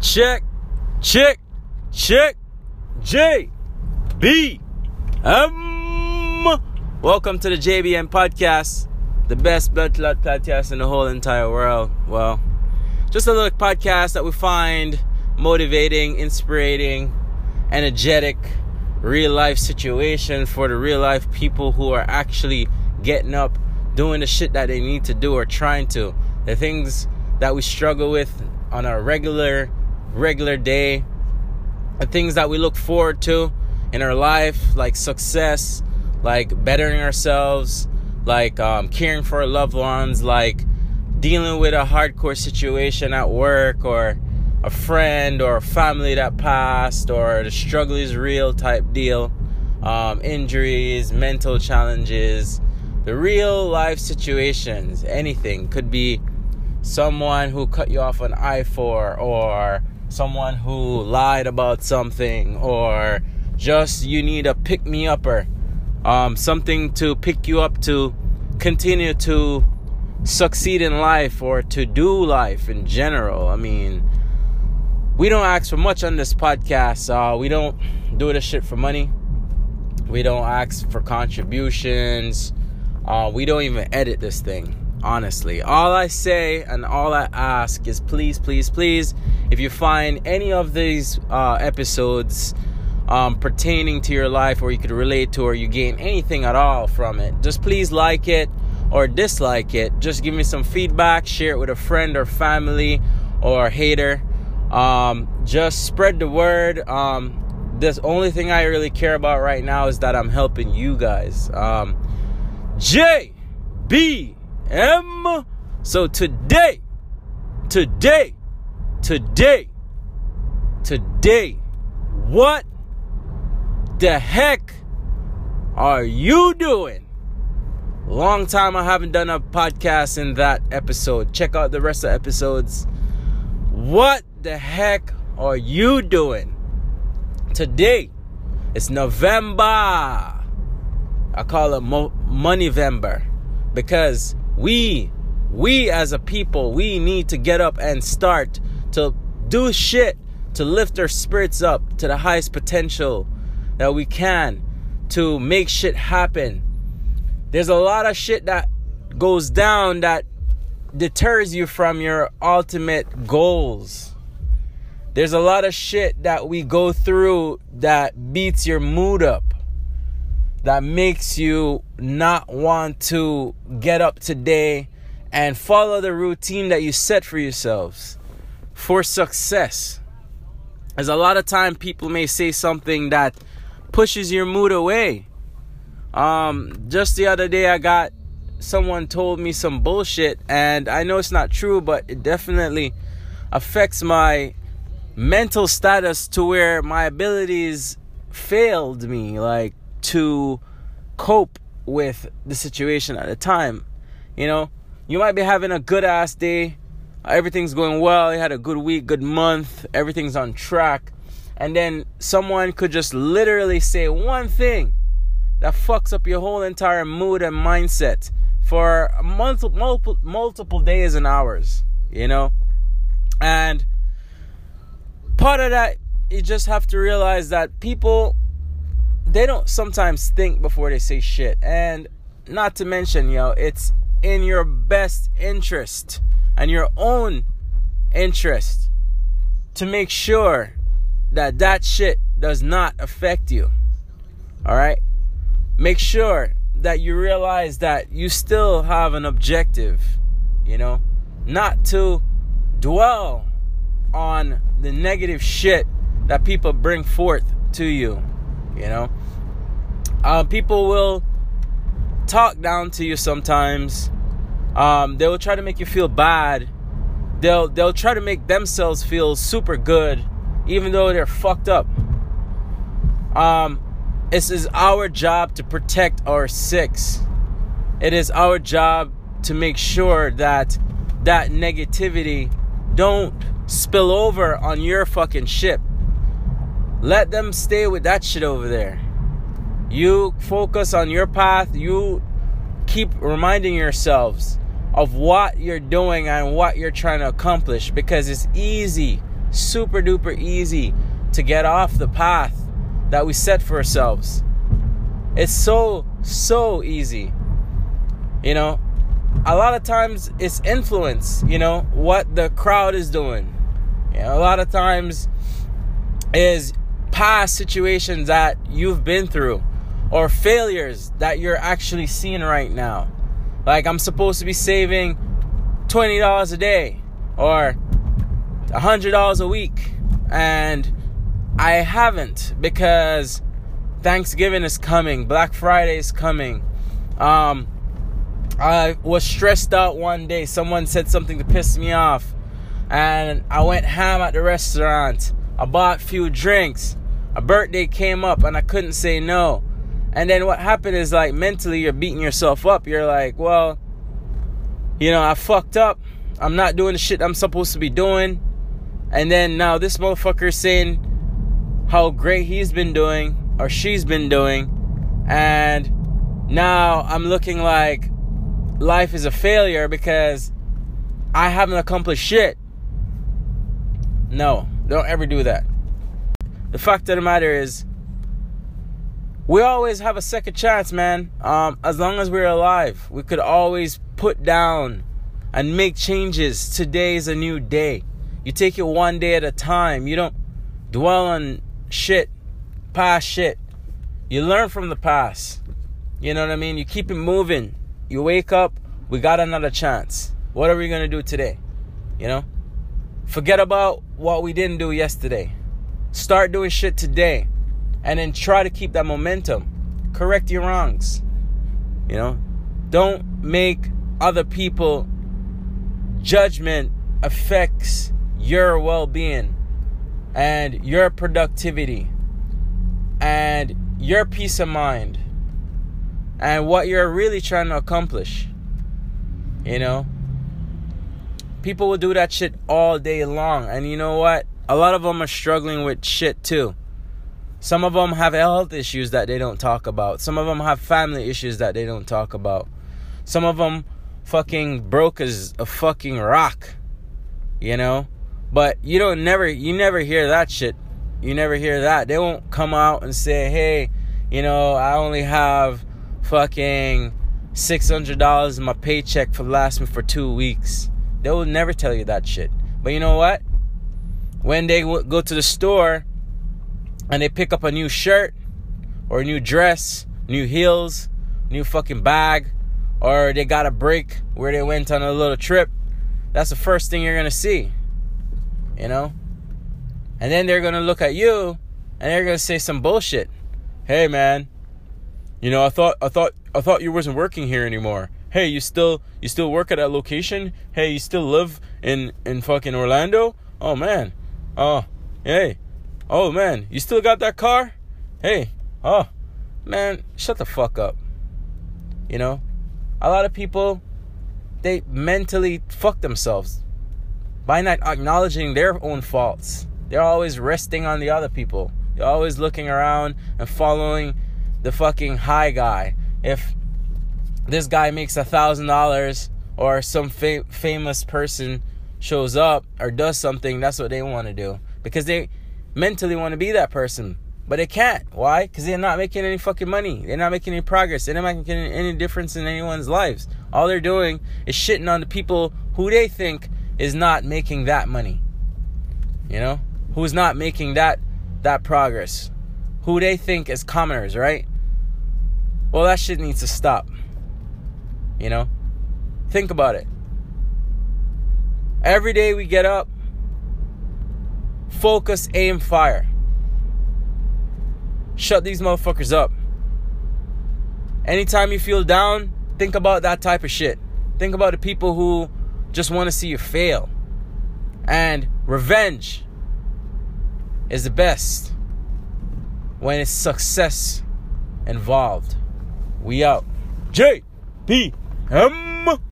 check, check, check, J, B, M. Welcome to the JBM podcast, the best blood clot podcast in the whole entire world. Well, just a little podcast that we find motivating, inspiring, energetic, real life situation for the real life people who are actually getting up, doing the shit that they need to do or trying to. The things that we struggle with on a regular regular day, the things that we look forward to in our life, like success, like bettering ourselves, like um, caring for our loved ones, like dealing with a hardcore situation at work or a friend or a family that passed or the struggle is real type deal, um, injuries, mental challenges, the real life situations, anything. Could be someone who cut you off on I 4 or someone who lied about something or just you need a pick me upper um, something to pick you up to continue to succeed in life or to do life in general. I mean we don't ask for much on this podcast uh, we don't do this shit for money. We don't ask for contributions. Uh, we don't even edit this thing honestly. All I say and all I ask is please, please, please, if you find any of these uh, episodes um, pertaining to your life or you could relate to or you gain anything at all from it, just please like it or dislike it. Just give me some feedback, share it with a friend or family or hater. Um, just spread the word. Um, the only thing I really care about right now is that I'm helping you guys. Um, J B M. So today, today, today, today, what the heck are you doing? Long time I haven't done a podcast in that episode. Check out the rest of the episodes. What the heck are you doing? Today, it's November. I call it Mo- Moneyvember because we we as a people we need to get up and start to do shit to lift our spirits up to the highest potential that we can to make shit happen. There's a lot of shit that goes down that deters you from your ultimate goals. There's a lot of shit that we go through that beats your mood up that makes you not want to get up today and follow the routine that you set for yourselves for success. As a lot of time people may say something that pushes your mood away. Um, just the other day I got someone told me some bullshit and I know it's not true, but it definitely affects my mental status to where my abilities failed me. Like to cope with the situation at the time. You know, you might be having a good ass day, everything's going well, you had a good week, good month, everything's on track, and then someone could just literally say one thing that fucks up your whole entire mood and mindset for multiple multiple multiple days and hours, you know? And part of that you just have to realize that people they don't sometimes think before they say shit. And not to mention, yo, it's in your best interest and your own interest to make sure that that shit does not affect you. All right? Make sure that you realize that you still have an objective, you know, not to dwell on the negative shit that people bring forth to you, you know uh, people will talk down to you sometimes. Um, they will try to make you feel bad. They'll they'll try to make themselves feel super good, even though they're fucked up. Um, it is our job to protect our six. It is our job to make sure that that negativity don't spill over on your fucking ship. Let them stay with that shit over there. You focus on your path. You keep reminding yourselves of what you're doing and what you're trying to accomplish because it's easy super duper easy to get off the path that we set for ourselves. It's so, so easy. You know, a lot of times it's influence, you know, what the crowd is doing. You know, a lot of times is past situations that you've been through or failures that you're actually seeing right now. Like I'm supposed to be saving $20 a day or $100 a week and I haven't because Thanksgiving is coming, Black Friday is coming. Um, I was stressed out one day. Someone said something to piss me off, and I went ham at the restaurant. I bought a few drinks. A birthday came up, and I couldn't say no. And then what happened is like mentally, you're beating yourself up. You're like, well, you know, I fucked up. I'm not doing the shit I'm supposed to be doing. And then now this motherfucker is saying how great he's been doing or she's been doing. And now I'm looking like life is a failure because I haven't accomplished shit. No, don't ever do that. The fact of the matter is, we always have a second chance, man. Um, as long as we're alive, we could always put down and make changes. Today is a new day. You take it one day at a time. You don't dwell on shit, past shit. You learn from the past. You know what I mean? You keep it moving. You wake up, we got another chance. What are we going to do today? You know? Forget about what we didn't do yesterday. Start doing shit today. And then try to keep that momentum. Correct your wrongs. You know? Don't make other people judgment affects your well-being and your productivity and your peace of mind and what you're really trying to accomplish. You know? People will do that shit all day long. And you know what? A lot of them are struggling with shit too. Some of them have health issues that they don't talk about. Some of them have family issues that they don't talk about. Some of them fucking broke as a fucking rock. You know? But you don't never you never hear that shit. You never hear that. They won't come out and say, "Hey, you know, I only have fucking $600 in my paycheck for last me for 2 weeks." They will never tell you that shit. But you know what? When they go to the store and they pick up a new shirt or a new dress, new heels, new fucking bag, or they got a break where they went on a little trip, that's the first thing you're gonna see you know? And then they're gonna look at you and they're gonna say some bullshit. Hey man, you know, I thought I thought I thought you wasn't working here anymore. Hey, you still you still work at that location? Hey, you still live in in fucking Orlando? Oh man. Oh, hey. Oh man, you still got that car? Hey. Oh. Man, shut the fuck up. You know? A lot of people they mentally fuck themselves by not acknowledging their own faults. They're always resting on the other people. They're always looking around and following the fucking high guy. If this guy makes a thousand dollars or some fa- famous person shows up or does something, that's what they want to do because they mentally want to be that person, but they can't. Why? Because they're not making any fucking money. They're not making any progress. They're not making any difference in anyone's lives. All they're doing is shitting on the people who they think is not making that money. You know? Who's not making that that progress. Who they think is commoners, right? Well, that shit needs to stop. You know? Think about it. Every day we get up, focus, aim, fire. Shut these motherfuckers up. Anytime you feel down, think about that type of shit. Think about the people who just want to see you fail. And revenge is the best when it's success involved. We out. J B M